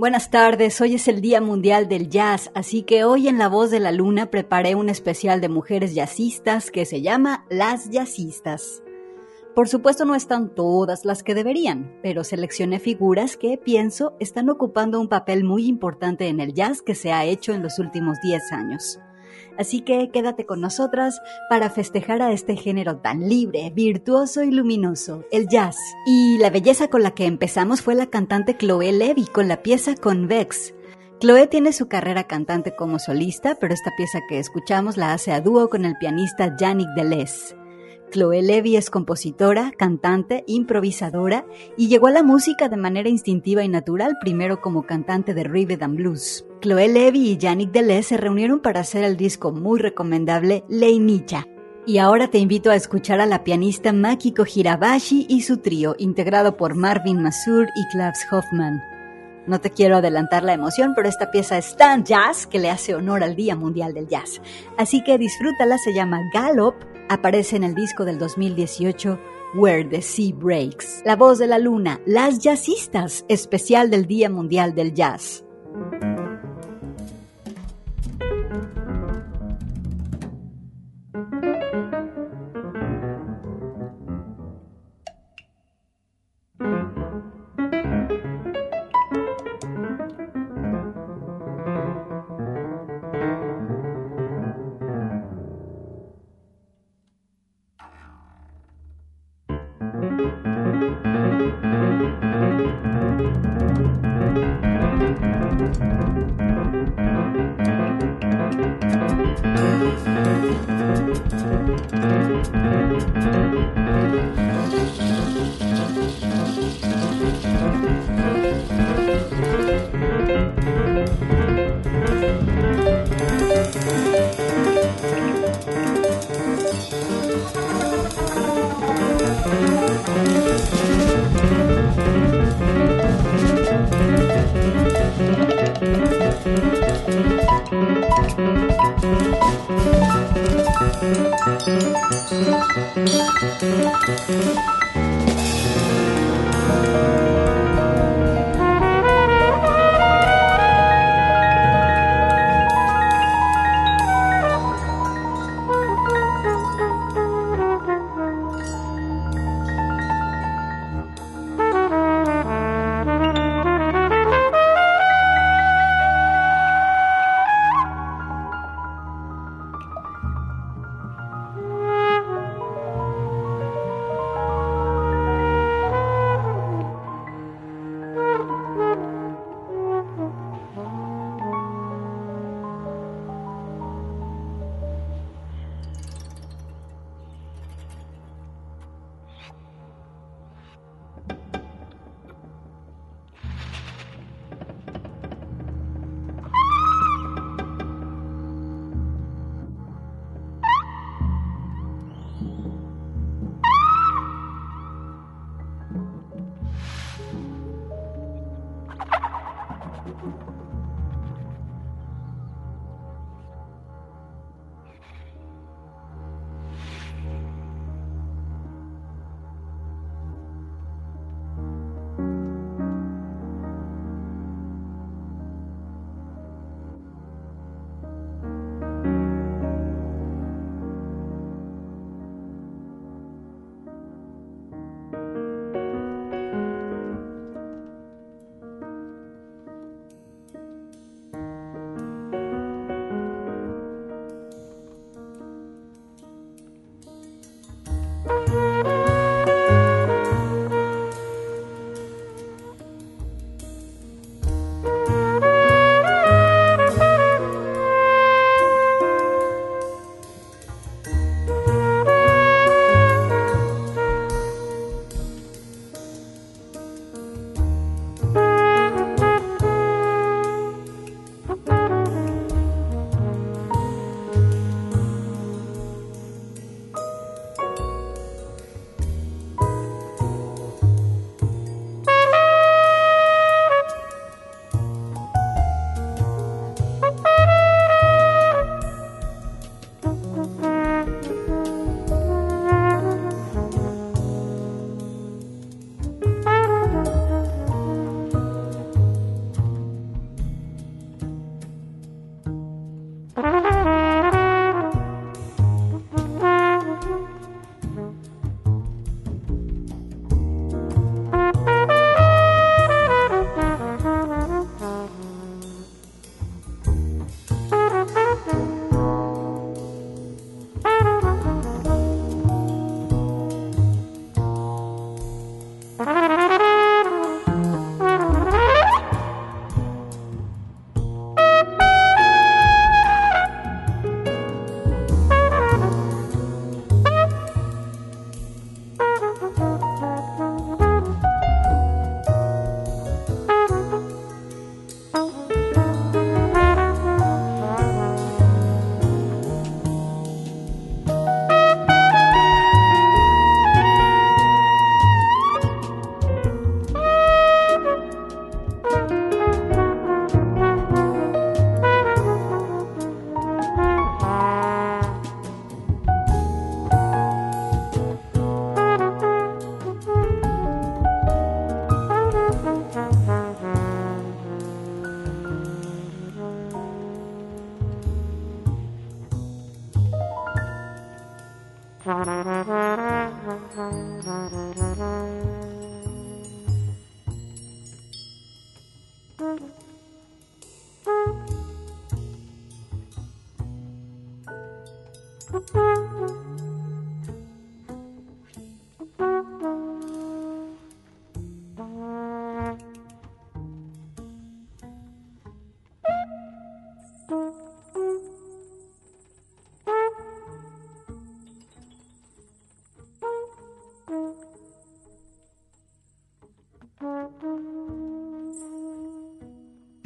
Buenas tardes, hoy es el Día Mundial del Jazz, así que hoy en La Voz de la Luna preparé un especial de mujeres jazzistas que se llama Las Jazzistas. Por supuesto no están todas las que deberían, pero seleccioné figuras que pienso están ocupando un papel muy importante en el jazz que se ha hecho en los últimos 10 años. Así que quédate con nosotras para festejar a este género tan libre, virtuoso y luminoso, el jazz. Y la belleza con la que empezamos fue la cantante Chloe Levy con la pieza Convex. Chloe tiene su carrera cantante como solista, pero esta pieza que escuchamos la hace a dúo con el pianista Yannick Deleuze. Chloe Levy es compositora, cantante, improvisadora y llegó a la música de manera instintiva y natural, primero como cantante de rhythm and blues. Chloe Levy y Yannick Deleuze se reunieron para hacer el disco muy recomendable Leinicha. Y ahora te invito a escuchar a la pianista Makiko Hirabashi y su trío, integrado por Marvin Masur y Klaus Hoffman. No te quiero adelantar la emoción, pero esta pieza es tan jazz que le hace honor al Día Mundial del Jazz. Así que disfrútala, se llama Gallop aparece en el disco del 2018 Where the Sea Breaks. La voz de la luna, las jazzistas, especial del Día Mundial del Jazz.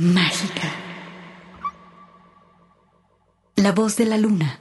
Mágica. La voz de la luna.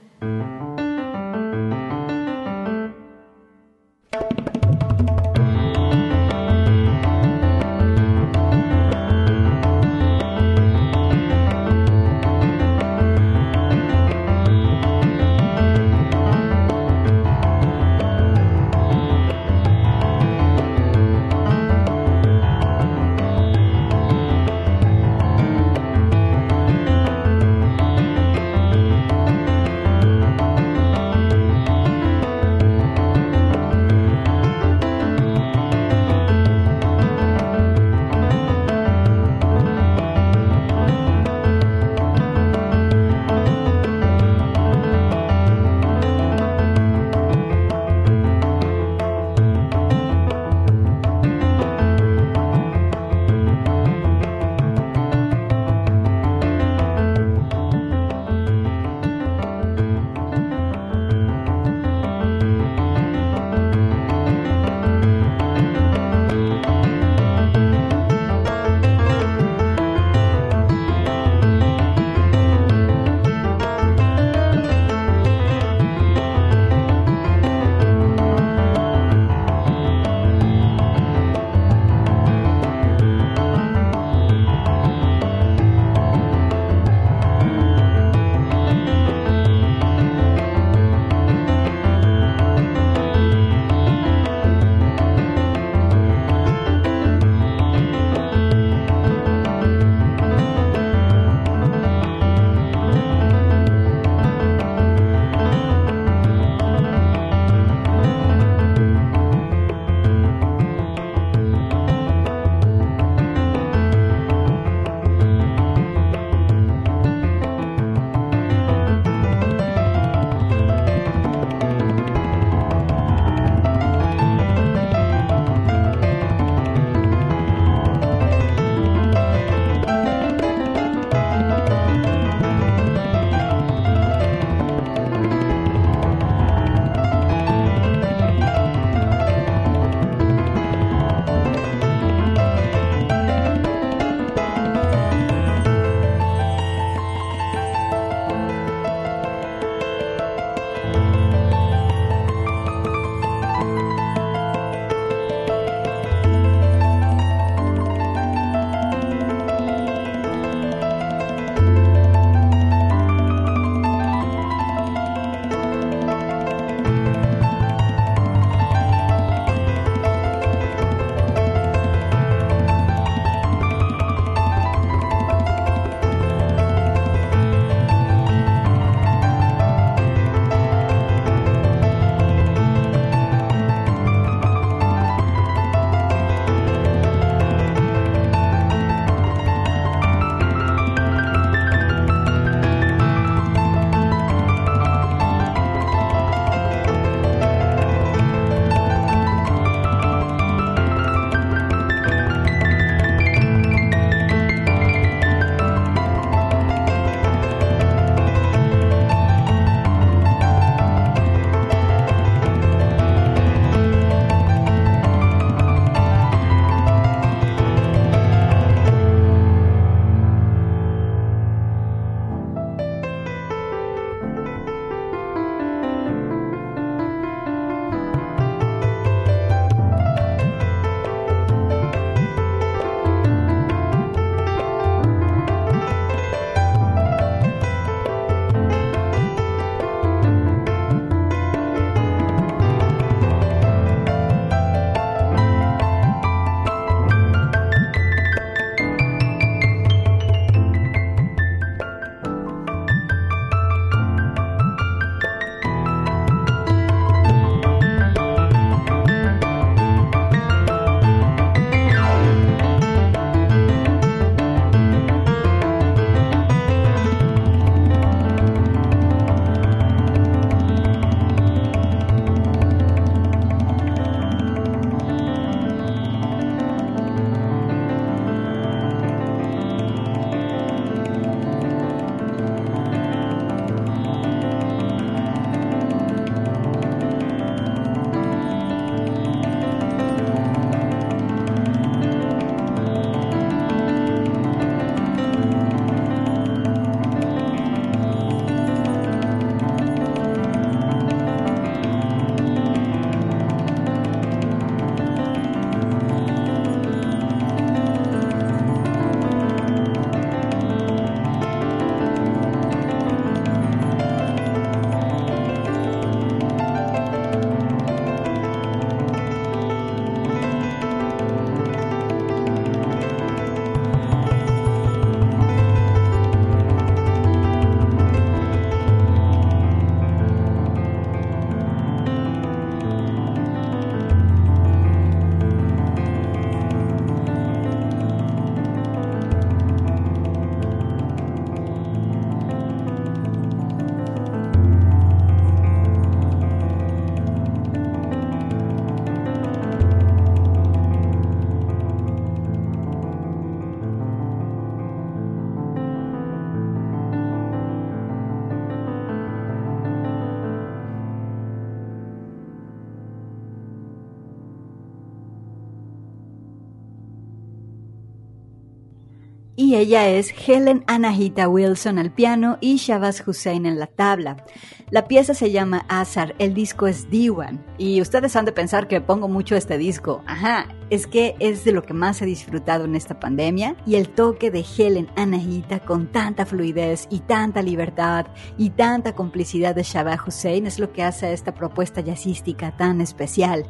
Ella es Helen Anahita Wilson al piano y Shabazz Hussein en la tabla. La pieza se llama Azar, el disco es Diwan y ustedes han de pensar que pongo mucho este disco. Ajá, es que es de lo que más he disfrutado en esta pandemia y el toque de Helen Anahita con tanta fluidez y tanta libertad y tanta complicidad de Shabazz Hussein es lo que hace a esta propuesta jazzística tan especial.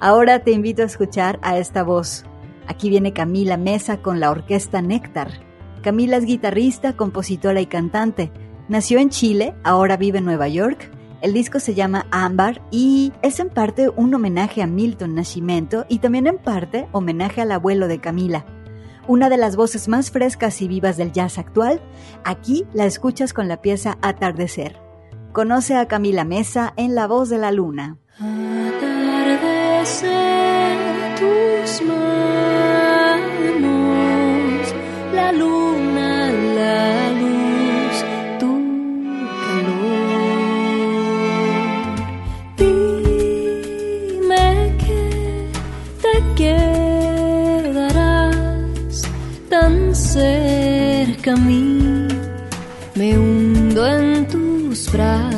Ahora te invito a escuchar a esta voz Aquí viene Camila Mesa con la orquesta Néctar. Camila es guitarrista, compositora y cantante. Nació en Chile, ahora vive en Nueva York. El disco se llama Ámbar y es en parte un homenaje a Milton Nascimento y también en parte homenaje al abuelo de Camila. Una de las voces más frescas y vivas del jazz actual, aquí la escuchas con la pieza Atardecer. Conoce a Camila Mesa en La Voz de la Luna. Atardecer pra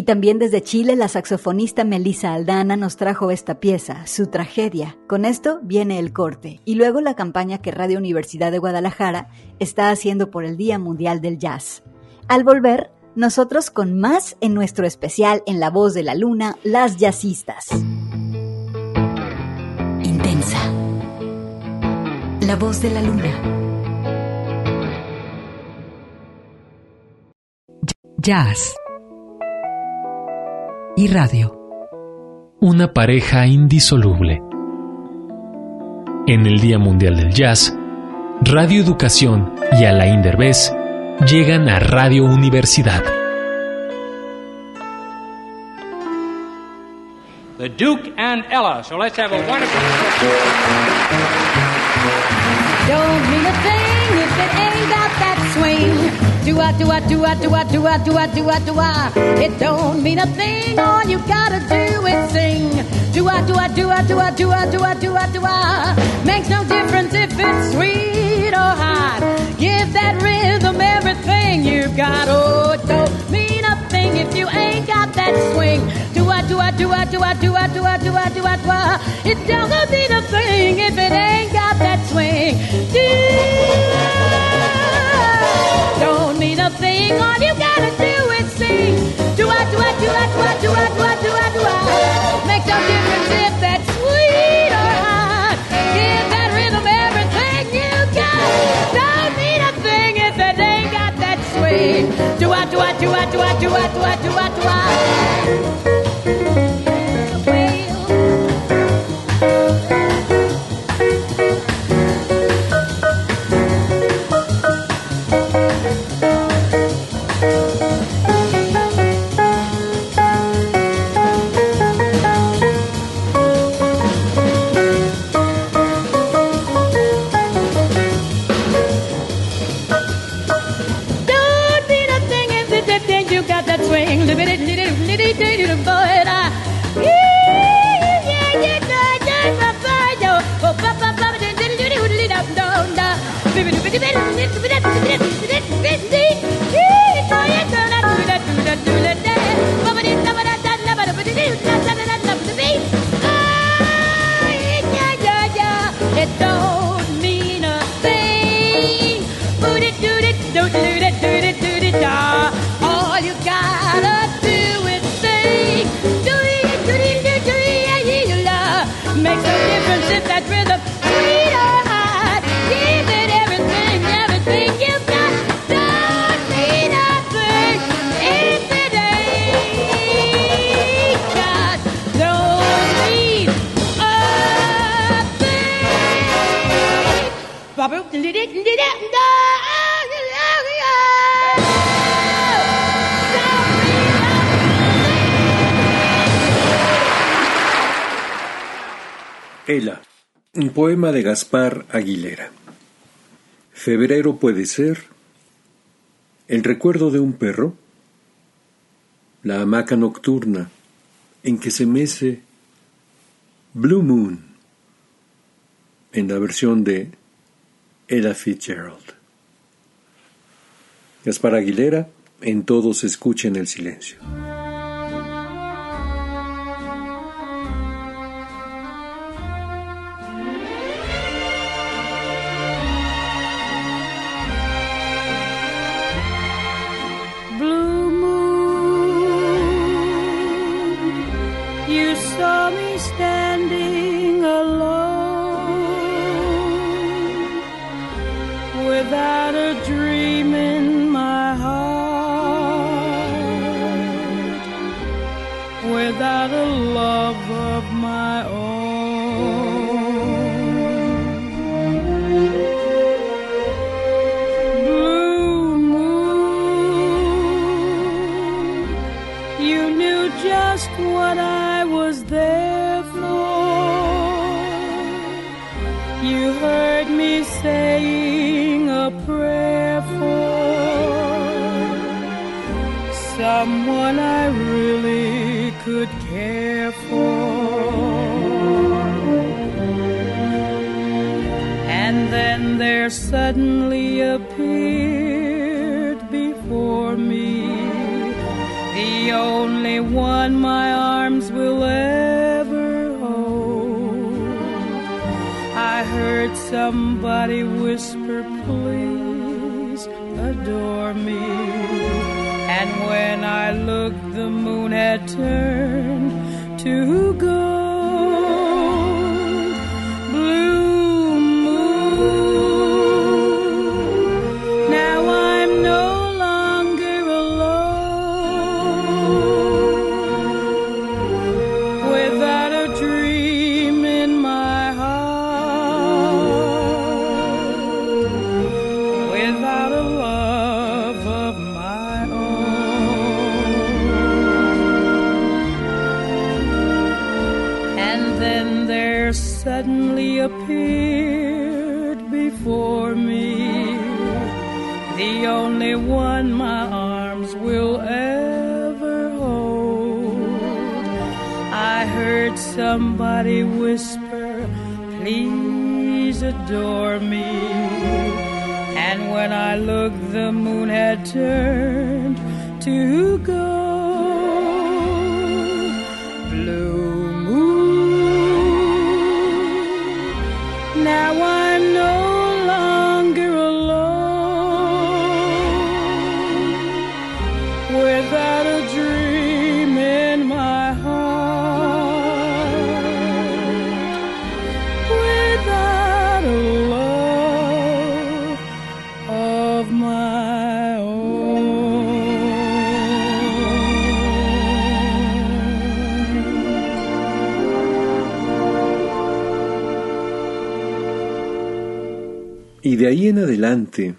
Y también desde Chile, la saxofonista Melissa Aldana nos trajo esta pieza, su tragedia. Con esto viene el corte y luego la campaña que Radio Universidad de Guadalajara está haciendo por el Día Mundial del Jazz. Al volver, nosotros con más en nuestro especial en La Voz de la Luna, Las Jazzistas. Intensa. La Voz de la Luna. Jazz y radio. Una pareja indisoluble. En el Día Mundial del Jazz, Radio Educación y Alain Derbez llegan a Radio Universidad. The Duke and Ella. So let's have a wonderful. Don't mean a thing Do I, do I, do I, do I, do I, do I, do I, do I? It don't mean a thing. All you gotta do is sing. Do I, do I, do I, do I, do I, do I, do I, do I? Makes no difference if it's sweet or hot. Give that rhythm everything you've got. Oh, it don't mean a thing if you ain't got that swing. Do I, do I, do I, do I, do I, do I, do I, do I, do I? It don't mean a thing if it ain't got that swing. Do a thing. All you gotta do is sing. Do I, do I, do I, do I, do I, do I, do I, do I. Makes no difference if that's sweet or hot. Give that rhythm everything you got. Don't mean a thing if it ain't got that swing. Do I, do I, do I, do I, do I, do I, do I, do I. poema de Gaspar Aguilera. Febrero puede ser el recuerdo de un perro, la hamaca nocturna en que se mece Blue Moon en la versión de Ella Fitzgerald. Gaspar Aguilera, en todos escuchen el silencio. De ahí en adelante,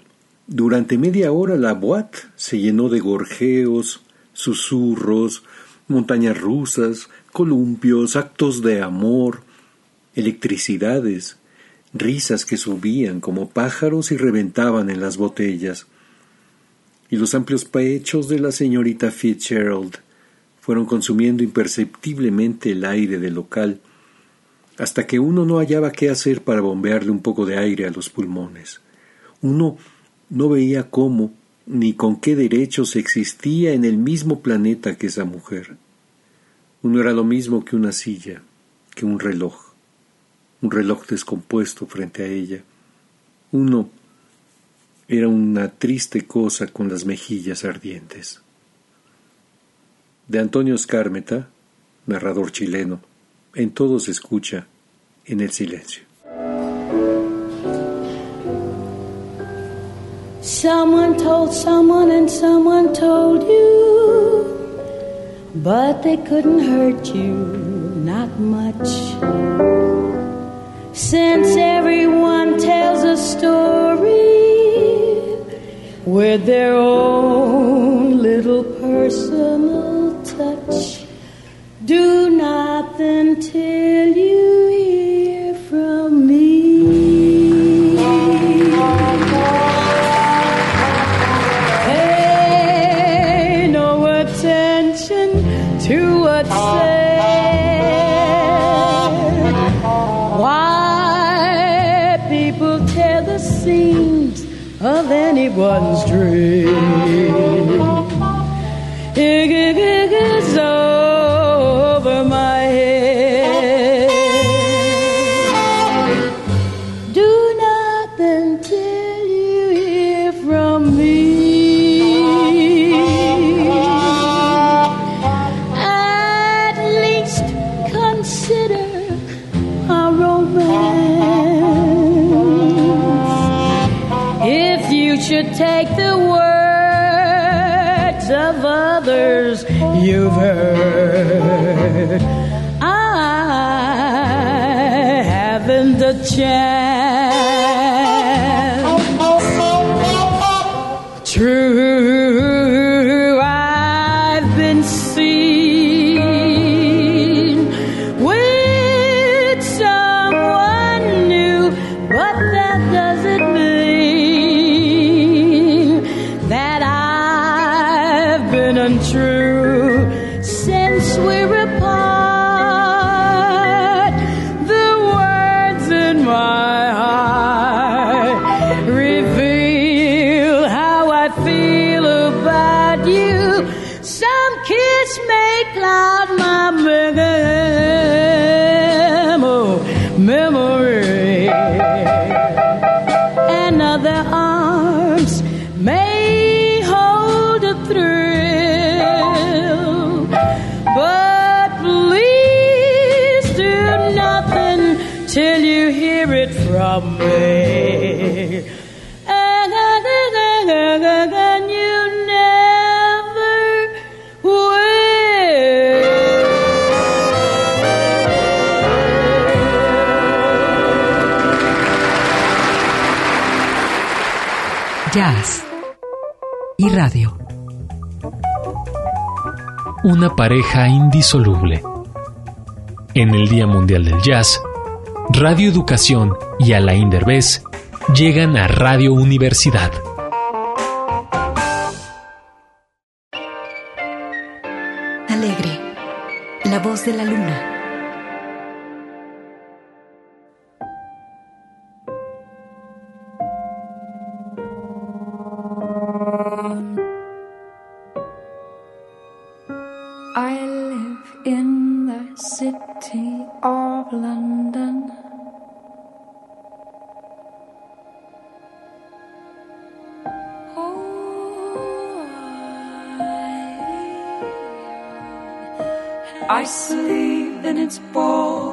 durante media hora la boate se llenó de gorjeos, susurros, montañas rusas, columpios, actos de amor, electricidades, risas que subían como pájaros y reventaban en las botellas. Y los amplios pechos de la señorita Fitzgerald fueron consumiendo imperceptiblemente el aire del local, hasta que uno no hallaba qué hacer para bombearle un poco de aire a los pulmones. Uno no veía cómo ni con qué derechos existía en el mismo planeta que esa mujer. Uno era lo mismo que una silla, que un reloj, un reloj descompuesto frente a ella. Uno era una triste cosa con las mejillas ardientes. De Antonio Escármeta, narrador chileno, en todo se escucha en el silencio. Someone told someone and someone told you, but they couldn't hurt you, not much. Since everyone tells a story with their own little personal touch, do not then till you jazz y radio. Una pareja indisoluble. En el Día Mundial del Jazz, Radio Educación y Alain Derbez llegan a Radio Universidad. Alegre, la voz de la luna. I sleep and it's bold.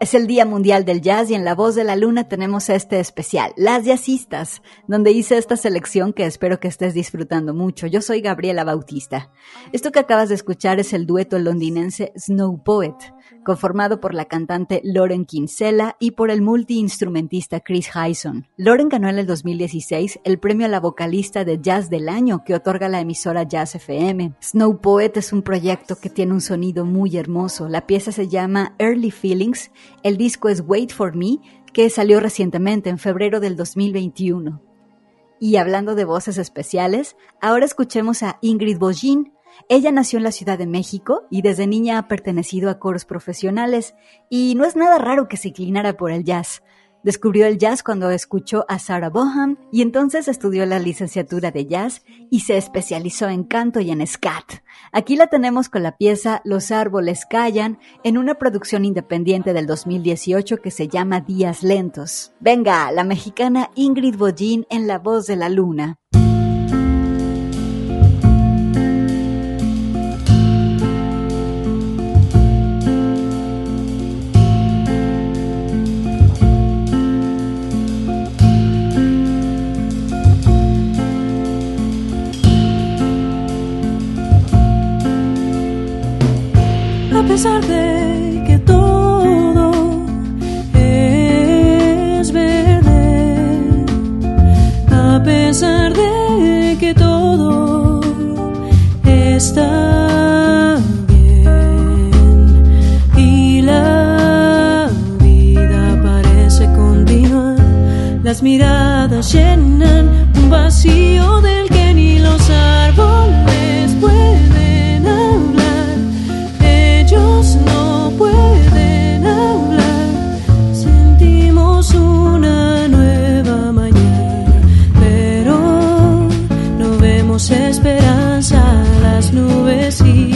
Es el Día Mundial del Jazz y en La Voz de la Luna tenemos este especial, Las Jazzistas, donde hice esta selección que espero que estés disfrutando mucho. Yo soy Gabriela Bautista. Esto que acabas de escuchar es el dueto londinense Snow Poet, conformado por la cantante Lauren Kinsella y por el multiinstrumentista Chris Hyson. Lauren ganó en el 2016 el premio a la vocalista de Jazz del Año que otorga la emisora Jazz FM. Snow Poet es un proyecto que tiene un sonido muy hermoso. La pieza se llama Early Feelings el disco es Wait for Me, que salió recientemente en febrero del 2021. Y hablando de voces especiales, ahora escuchemos a Ingrid Bogin. Ella nació en la Ciudad de México y desde niña ha pertenecido a coros profesionales, y no es nada raro que se inclinara por el jazz. Descubrió el jazz cuando escuchó a Sarah Boham y entonces estudió la licenciatura de jazz y se especializó en canto y en scat. Aquí la tenemos con la pieza Los árboles callan en una producción independiente del 2018 que se llama Días Lentos. Venga, la mexicana Ingrid Bollín en La Voz de la Luna. Las miradas llenan un vacío del que ni los árboles pueden. no pueden hablar. Sentimos una nueva mañana, pero no vemos esperanza. Las nubes siguen,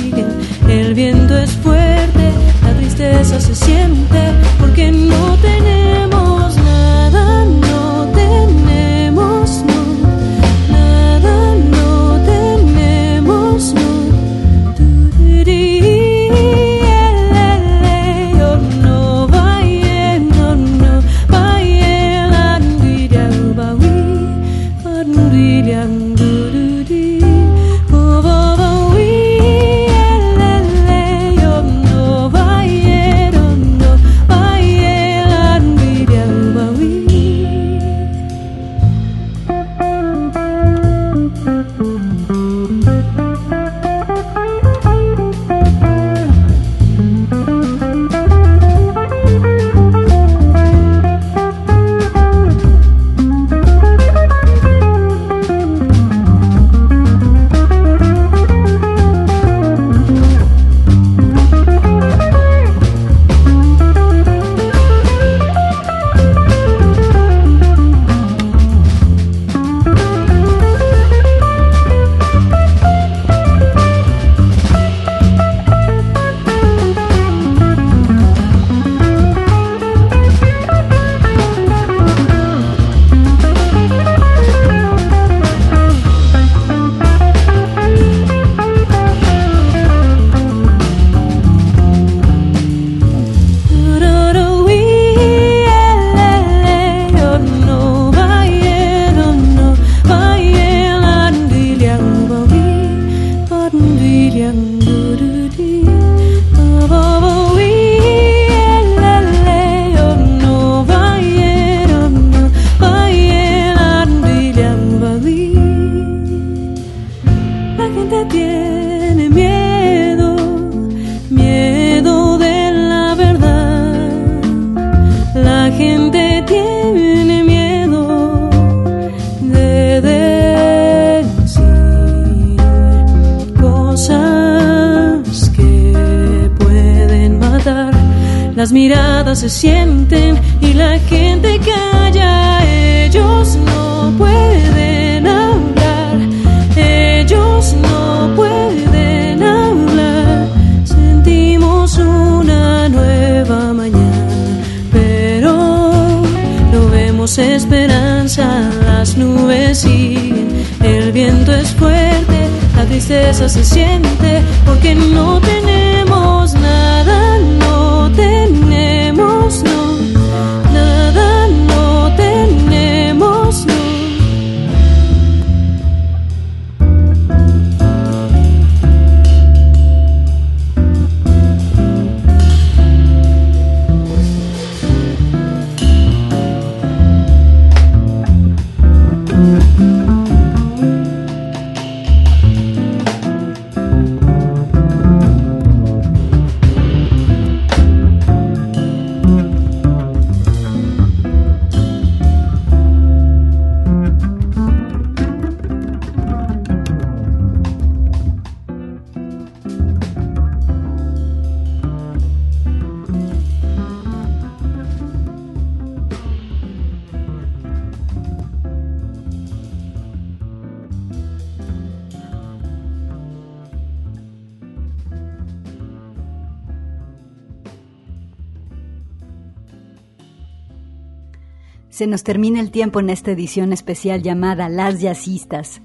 Se nos termina el tiempo en esta edición especial llamada Las Jazzistas.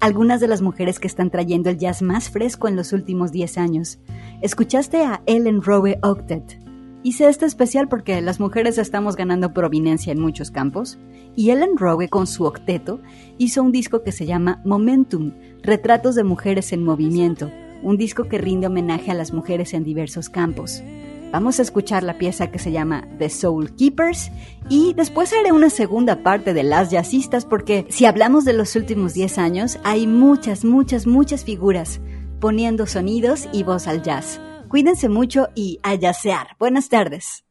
Algunas de las mujeres que están trayendo el jazz más fresco en los últimos 10 años. Escuchaste a Ellen Rowe Octet. Hice este especial porque las mujeres estamos ganando provinencia en muchos campos y Ellen Rowe con su octeto hizo un disco que se llama Momentum, Retratos de Mujeres en Movimiento, un disco que rinde homenaje a las mujeres en diversos campos. Vamos a escuchar la pieza que se llama The Soul Keepers y después haré una segunda parte de las jazzistas porque si hablamos de los últimos 10 años hay muchas, muchas, muchas figuras poniendo sonidos y voz al jazz. Cuídense mucho y a jazzear. Buenas tardes.